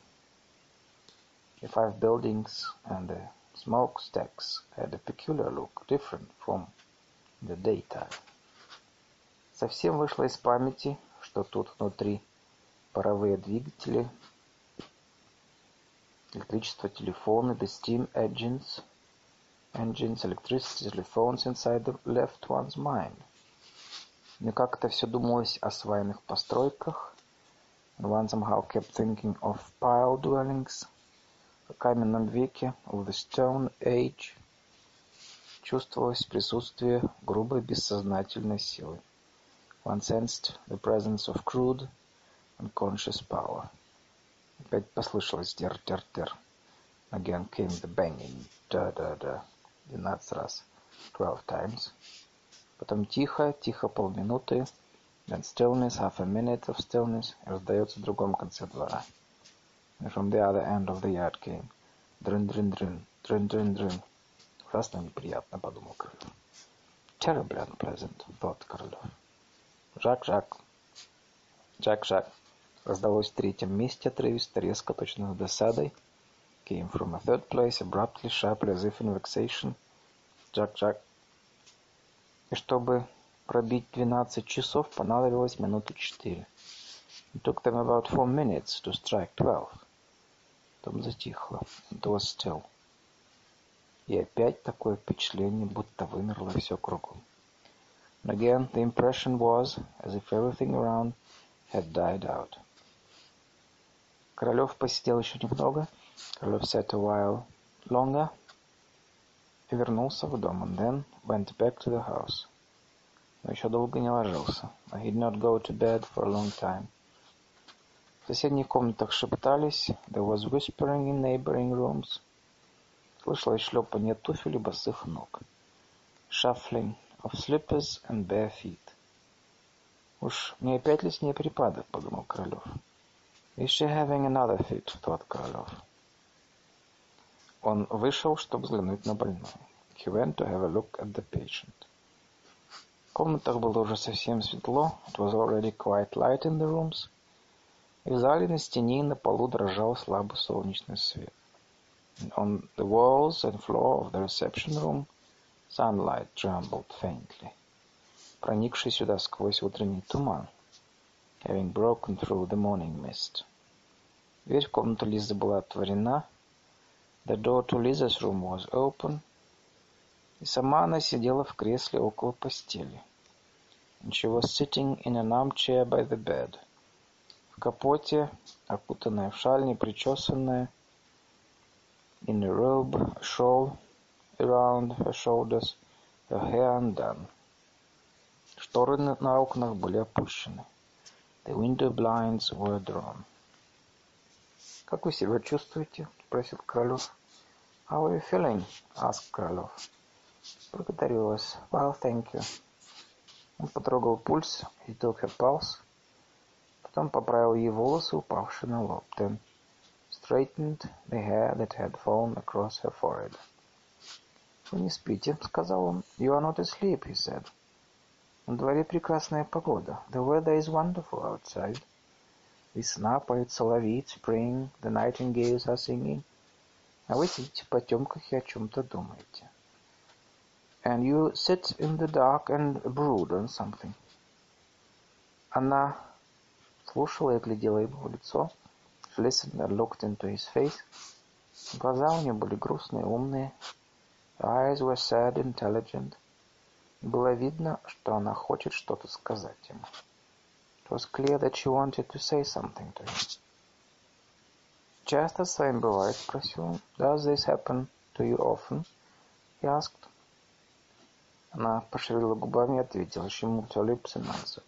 The five buildings and the smokestacks had a peculiar look, different from the daytime. Совсем вышло из памяти, что тут внутри паровые двигатели, электричество, телефоны, the steam engines, engines, electricity, telephones inside the left one's mind. Мне как это все думалось о свайных постройках, one somehow kept thinking of pile dwellings, о каменном веке, of the stone age, чувствовалось присутствие грубой бессознательной силы. One sensed the presence of crude, unconscious power. Опять послышалось дер-дер-дер. Again came the banging, da-da-da, двенадцать раз, twelve times. Потом тихо, тихо полминуты, then stillness, half a minute of stillness, и раздается в другом конце двора. And from the other end of the yard came дрын-дрын-дрын, дрын-дрын-дрын. Ужасно неприятно, подумал Королев. Terribly unpleasant, thought Королев. Жак-Жак, Жак-Жак. Раздалось в третьем месте отрывисто, резко, точно с досадой. Came from a third place, abruptly, sharply, as if in vexation. Жак-Жак. И чтобы пробить двенадцать часов, понадобилось минуты четыре. It took them about four minutes to strike twelve. Потом затихло. It was still. И опять такое впечатление, будто вымерло все кругом. And again the impression was as if everything around had died out. Королев посидел еще немного. Королев sat a while longer и вернулся в дом, and then went back to the house. Но еще долго не ложился. He did not go to bed for a long time. В соседних комнатах шептались. There was whispering in neighboring rooms. Слышалось шлепанье туфель и босых ног. Shuffling of slippers and bare feet. Уж не опять ли с ней припадок, подумал Королев. Is she having another fit, thought Королев. Он вышел, чтобы взглянуть на больную. He went to have a look at the patient. В комнатах было уже совсем светло. It was already quite light in the rooms. И в зале на стене и на полу дрожал слабый солнечный свет. And on the walls and floor of the reception room sunlight trembled faintly, проникший сюда сквозь утренний туман, Having broken through the morning mist. Дверь в комнату Лизы была отворена. The door to Liza's room was open. И сама она сидела в кресле около постели. And she was sitting in an armchair by the bed. В капоте, окутанная в шаль, непричесанная, in a robe, a shawl around her shoulders, her hair undone. Шторы на окнах были опущены. The window blinds were drawn. «Как вы себя чувствуете?» — спросил Королев. «How are you feeling?» — asked Королев. «Благодарю вас. Well, thank you». Он потрогал пульс. He took her pulse. Потом поправил ей волосы, упавшие на лоб. Then straightened the hair that had fallen across her forehead. «Вы не спите», — сказал он. «You are not asleep», — he said. «На дворе прекрасная погода. The weather is wonderful outside». Весна, поет соловей, spring, the nightingales are singing. А вы сидите в потемках и о чем-то думаете. And you sit in the dark and brood on something. Она слушала и глядела ему в лицо. She listened and looked into his face. Глаза у нее были грустные, умные. Her eyes were sad, intelligent. Было видно, что она хочет что-то сказать ему. It was clear that she wanted to say something to him. «Часто с вами бывает?» — спросил он. «Does this happen to you often?» He asked. Она пошевелила губами и ответила. She moved her lips and answered.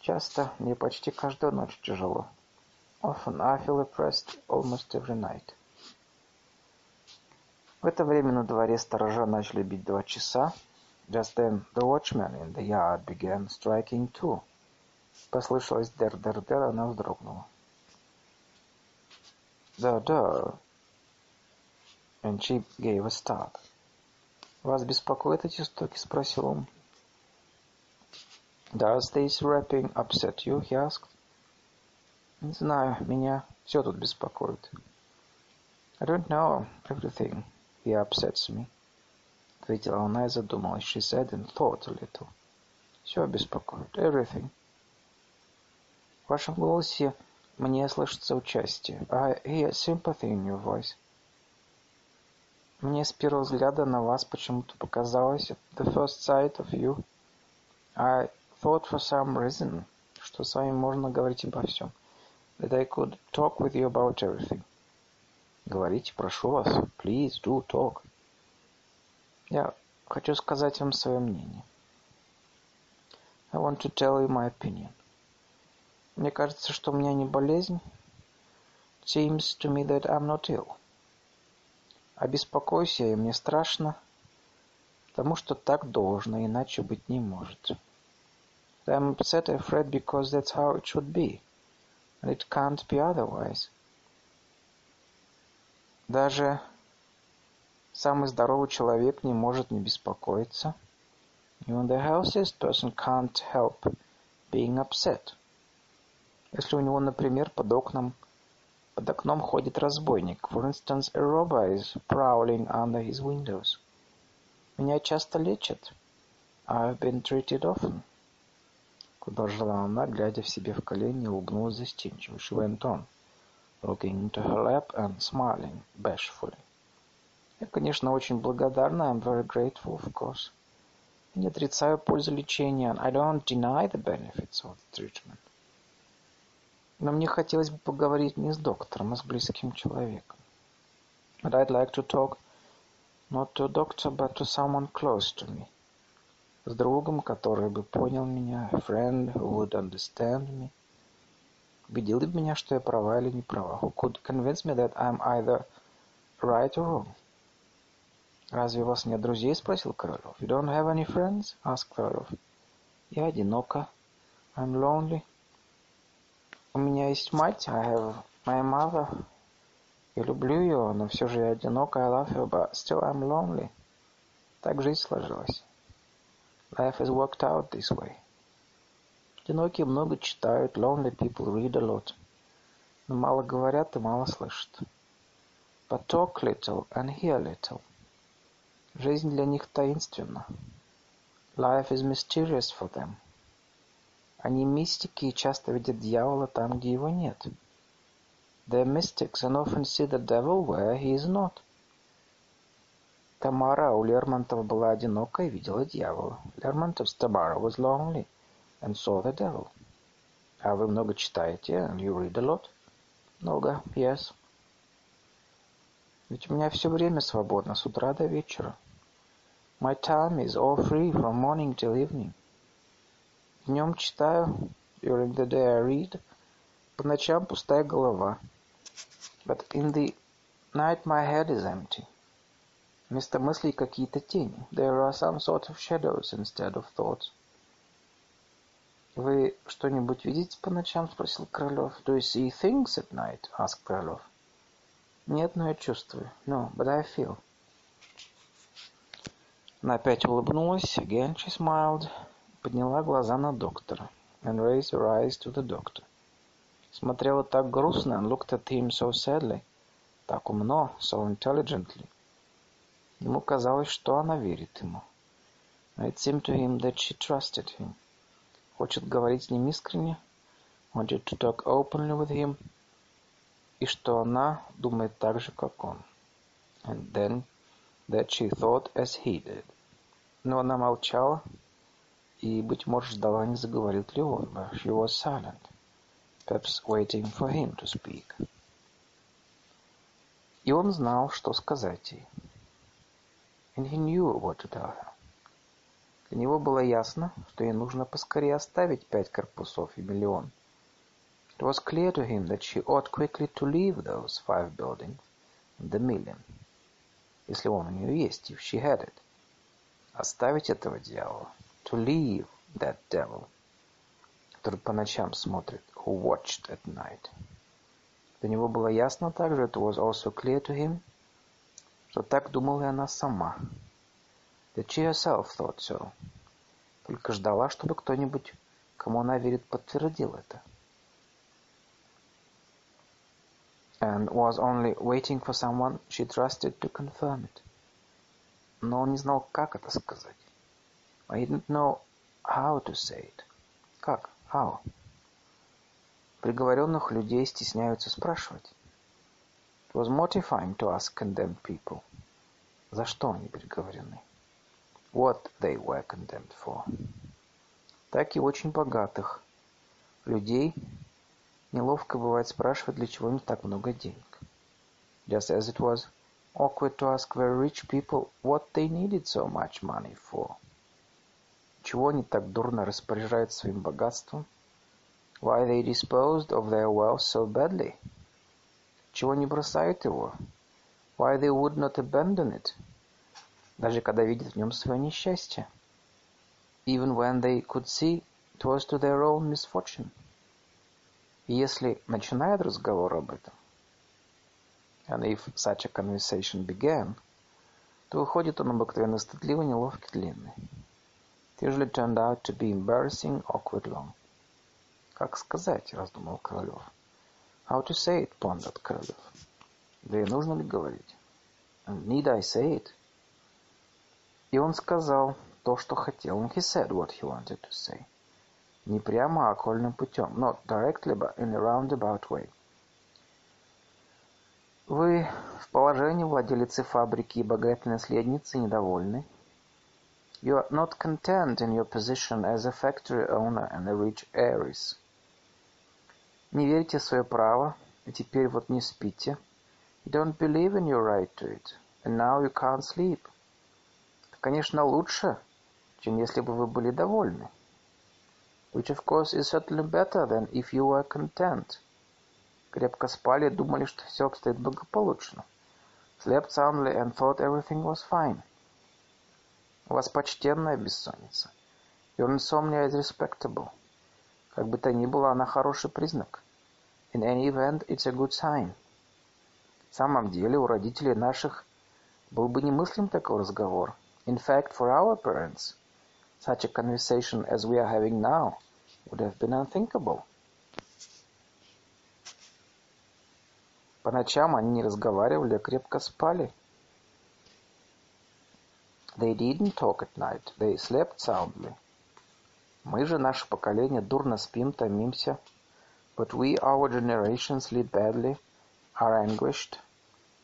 «Часто, мне почти каждую ночь тяжело. Often I feel oppressed almost every night». В это время на дворе сторожа начали бить два часа. Just then the watchman in the yard began striking two. Послышалось дер-дер-дер, она вздрогнула. «Да-да». And she gave a start. «Вас беспокоят эти стуки?» — спросил он. «Does this rapping upset you?» — he asked. «Не знаю, меня все тут беспокоит». «I don't know everything. He upsets me». Ответила она и задумалась. She said and thought a little. Все беспокоит. Everything. В вашем голосе мне слышится участие. I hear sympathy in your voice. Мне с первого взгляда на вас почему-то показалось, the first sight of you, I thought for some reason, что с вами можно говорить обо всем. That I could talk with you about everything. Говорите, прошу вас. Please do talk. Я хочу сказать вам свое мнение. I want to tell you my opinion. Мне кажется, что у меня не болезнь. It seems to me that I'm not ill. А беспокоюсь я, и мне страшно, потому что так должно, иначе быть не может. I'm upset and afraid because that's how it should be, and it can't be otherwise. Даже самый здоровый человек не может не беспокоиться. Even the healthiest person can't help being upset. Если у него, например, под окном под окном ходит разбойник. For instance, a robber is prowling under his windows. Меня часто лечат. I've been treated often. Продолжала она, глядя в себе в колени, улыбнулась застенчиво. She went on, looking into her lap and smiling bashfully. Я, конечно, очень благодарна. I'm very grateful, of course. Не отрицаю пользу лечения. I don't deny the benefits of the treatment. Но мне хотелось бы поговорить не с доктором, а с близким человеком. But I'd like to talk not to a doctor, but to someone close to me. С другом, который бы понял меня, a friend who would understand me. Убедил бы меня, что я права или не права. Who could convince me that I'm either right or wrong. «Разве у вас нет друзей?» — спросил Королев. «You don't have any friends?» — asked Королев. «Я одинока. I'm lonely». У меня есть мать, I have my mother. Я люблю ее, но все же я одинок, I love her, but still I'm lonely. Так жизнь сложилась. Life has worked out this way. Одинокие много читают, lonely people read a lot. Но мало говорят и мало слышат. But talk little and hear little. Жизнь для них таинственна. Life is mysterious for them. Они мистики и часто видят дьявола там, где его нет. They're mystics and often see the devil where he is not. Тамара у Лермонтова была одинока и видела дьявола. Лермонтов's Tamara was lonely and saw the devil. А вы много читаете, and you read a lot? Много, yes. Ведь у меня все время свободно, с утра до вечера. My time is all free from morning till evening. Днем читаю, during the day I read, по ночам пустая голова. But in the night my head is empty. Вместо мыслей какие-то тени. There are some sort of shadows instead of thoughts. «Вы что-нибудь видите по ночам?» — спросил Королев. «Do you see things at night?» — asked Королев. «Нет, но я чувствую. No, but I feel». Она опять улыбнулась. Again she smiled. Подняла глаза на доктора. And raised her eyes to the doctor. Смотрела так грустно and looked at him so sadly. Так умно, so intelligently. Ему казалось, что она верит ему. It seemed to him that she trusted him. Хочет говорить с ним искренне. Wanted to talk openly with him. И что она думает так же, как он. And then that she thought as he did. Но она молчала и, быть может, ждала, не заговорит ли он. But she was silent, perhaps waiting for him to speak. И он знал, что сказать ей. And he knew what to tell her. Для него было ясно, что ей нужно поскорее оставить пять корпусов и миллион. It was clear to him that she ought quickly to leave those five buildings and the million, если он у нее есть, if she had it. Оставить этого дьявола, to leave that devil, который по ночам смотрит, who watched at night. Для него было ясно также, it was also clear to him, что так думала и она сама. That she herself thought so. Только ждала, чтобы кто-нибудь, кому она верит, подтвердил это. And was only waiting for someone she trusted to confirm it. Но он не знал, как это сказать. I didn't know how to say it. Как? How? Приговоренных людей стесняются спрашивать. It was mortifying to ask condemned people. За что они приговорены? What they were condemned for. Так и очень богатых людей неловко бывает спрашивать, для чего им так много денег. Just as it was awkward to ask very rich people what they needed so much money for. Чего они так дурно распоряжаются своим богатством? Why they disposed of their wealth so badly? Чего не бросают его? Why they would not abandon it? Даже когда видят в нем свое несчастье. Even when they could see it was to their own misfortune. И если начинают разговор об этом, and if such a conversation began, то выходит он обыкновенно стыдливо, неловкий, длинный. It usually turned out to be embarrassing, awkward, long. Как сказать, раздумал Королев. How to say it, pondered Королев. Да и нужно ли говорить? And need I say it? И он сказал то, что хотел. And he said what he wanted to say. Не прямо, а окольным путем. Not directly, but in a roundabout way. Вы в положении владелицы фабрики и богатой наследницы недовольны. You are not content in your position as a factory owner and a rich heiress. Не верите в свое право, и теперь вот не спите. You don't believe in your right to it, and now you can't sleep. Это, конечно, лучше, чем если бы вы были довольны. Which, of course, is certainly better than if you were content. Крепко спали, думали, что все обстоит благополучно. Slept soundly and thought everything was fine. У вас почтенная бессонница. Your insomnia is respectable. Как бы то ни было, она хороший признак. In any event, it's a good sign. В самом деле, у родителей наших был бы немыслим такой разговор. In fact, for our parents, such a conversation as we are having now would have been unthinkable. По ночам они не разговаривали, а крепко спали. They didn't talk at night, they slept soundly. Мы же, наше поколение, дурно спим, томимся. But we, our generation, sleep badly, are anguished.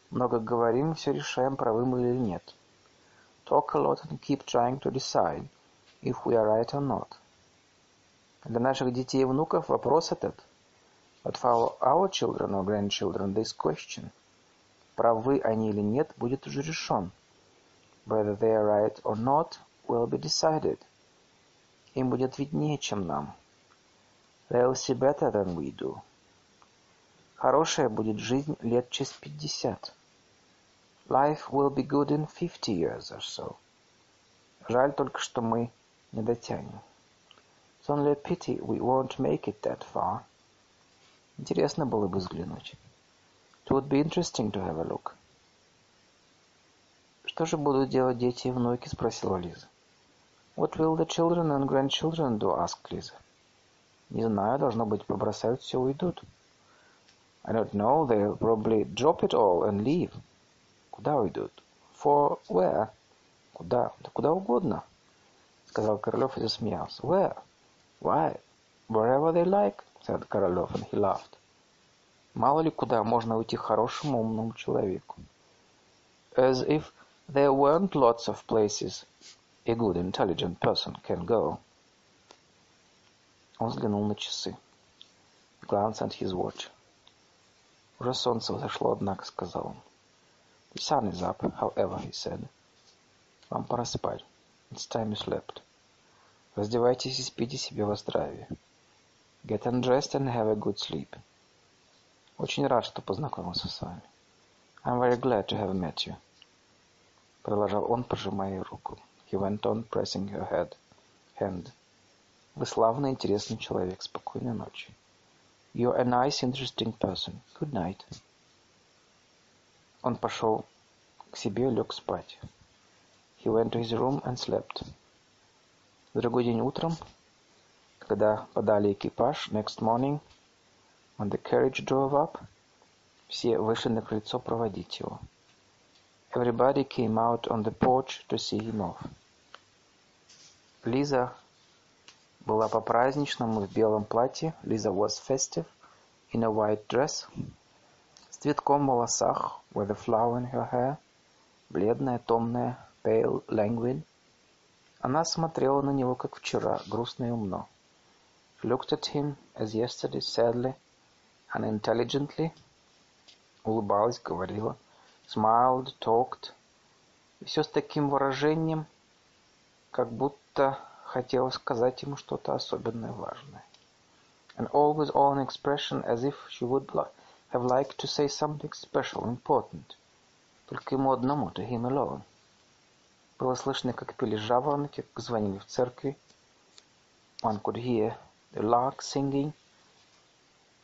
Много говорим, все решаем, правы мы или нет. Talk a lot and keep trying to decide if we are right or not. Для наших детей и внуков вопрос этот – But for our children or grandchildren this question, правы они или нет, будет уже решен. Whether they are right or not will be decided. Им будет виднее, чем нам. They'll see better than we do. Хорошая будет жизнь лет через пятьдесят. Life will be good in fifty years or so. Жаль только, что мы не дотянем. It's only a pity we won't make it that far. Интересно было бы взглянуть. It would be interesting to have a look. Что же будут делать дети и внуки? спросила Лиза. What will the children and grandchildren do? asked Лиза. Не знаю, должно быть, побросают все, уйдут. I don't know, they'll probably drop it all and leave. Куда уйдут? For where? Куда? Да куда угодно, сказал Королев и засмеялся. Where? Why? Wherever they like, said Королев, and he laughed. Мало ли куда можно уйти хорошему умному человеку. As if there weren't lots of places a good intelligent person can go. Он взглянул на часы. Glanced at his watch. Уже солнце взошло, однако, сказал он. The sun is up, however, he said. Вам пора спать. It's time you slept. Раздевайтесь и спите себе во здравие. Get undressed and have a good sleep. Очень рад, что познакомился с вами. I'm very glad to have met you. Продолжал он, пожимая ее руку. He went on pressing her head. Hand. Вы славный, интересный человек. Спокойной ночи. You're a nice, interesting person. Good night. Он пошел к себе и лег спать. He went to his room and slept. В другой день утром, когда подали экипаж, next morning, when the carriage drove up, все вышли на крыльцо проводить его. Everybody came out on the porch to see him off. Лиза была по-праздничному в белом платье. Лиза was festive in a white dress. С цветком в волосах, with a flower in her hair. Бледная, томная, pale, languid. Она смотрела на него, как вчера, грустно и умно. She looked at him as yesterday, sadly and intelligently. Улыбалась, говорила. Smiled, talked. И все с таким выражением, как будто хотела сказать ему что-то особенное важное. And all with all an expression as if she would li have liked to say something special, important. Только ему одному, to him alone. Было слышно, как пели жаворонки, как звонили в церкви. One could hear the lark singing,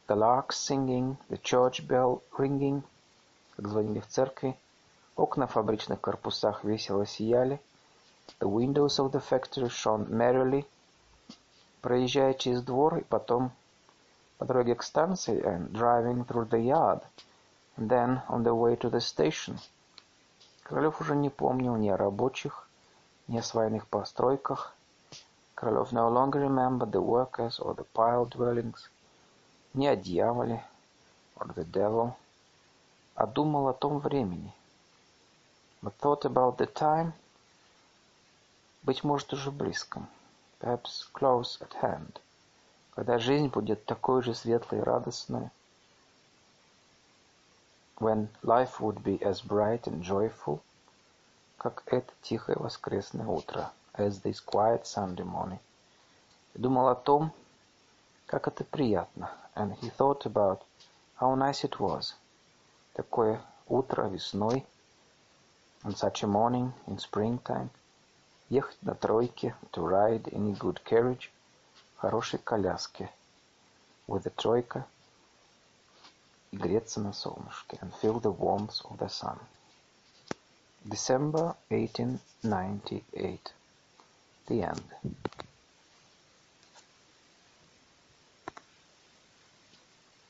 the lark singing, the church bell ringing, как звонили в церкви. Окна в фабричных корпусах весело сияли. The windows of the factory shone merrily. Проезжая через двор и потом по дороге к станции and driving through the yard, and then on the way to the station. Королев уже не помнил ни о рабочих, ни о свайных постройках. Королев no longer remembered the workers or the pile dwellings, ни о дьяволе or the devil, а думал о том времени. But thought about the time быть может, уже близком, perhaps close at hand, когда жизнь будет такой же светлой и радостной, when life would be as bright and joyful, как это тихое воскресное утро, as this quiet Sunday morning. И думал о том, как это приятно, and he thought about how nice it was, такое утро весной, on such a morning in springtime, ехать на тройке, to ride in a good carriage, в хорошей коляске, with a тройка, и греться на солнышке, and feel the warmth of the sun. December 1898. the end.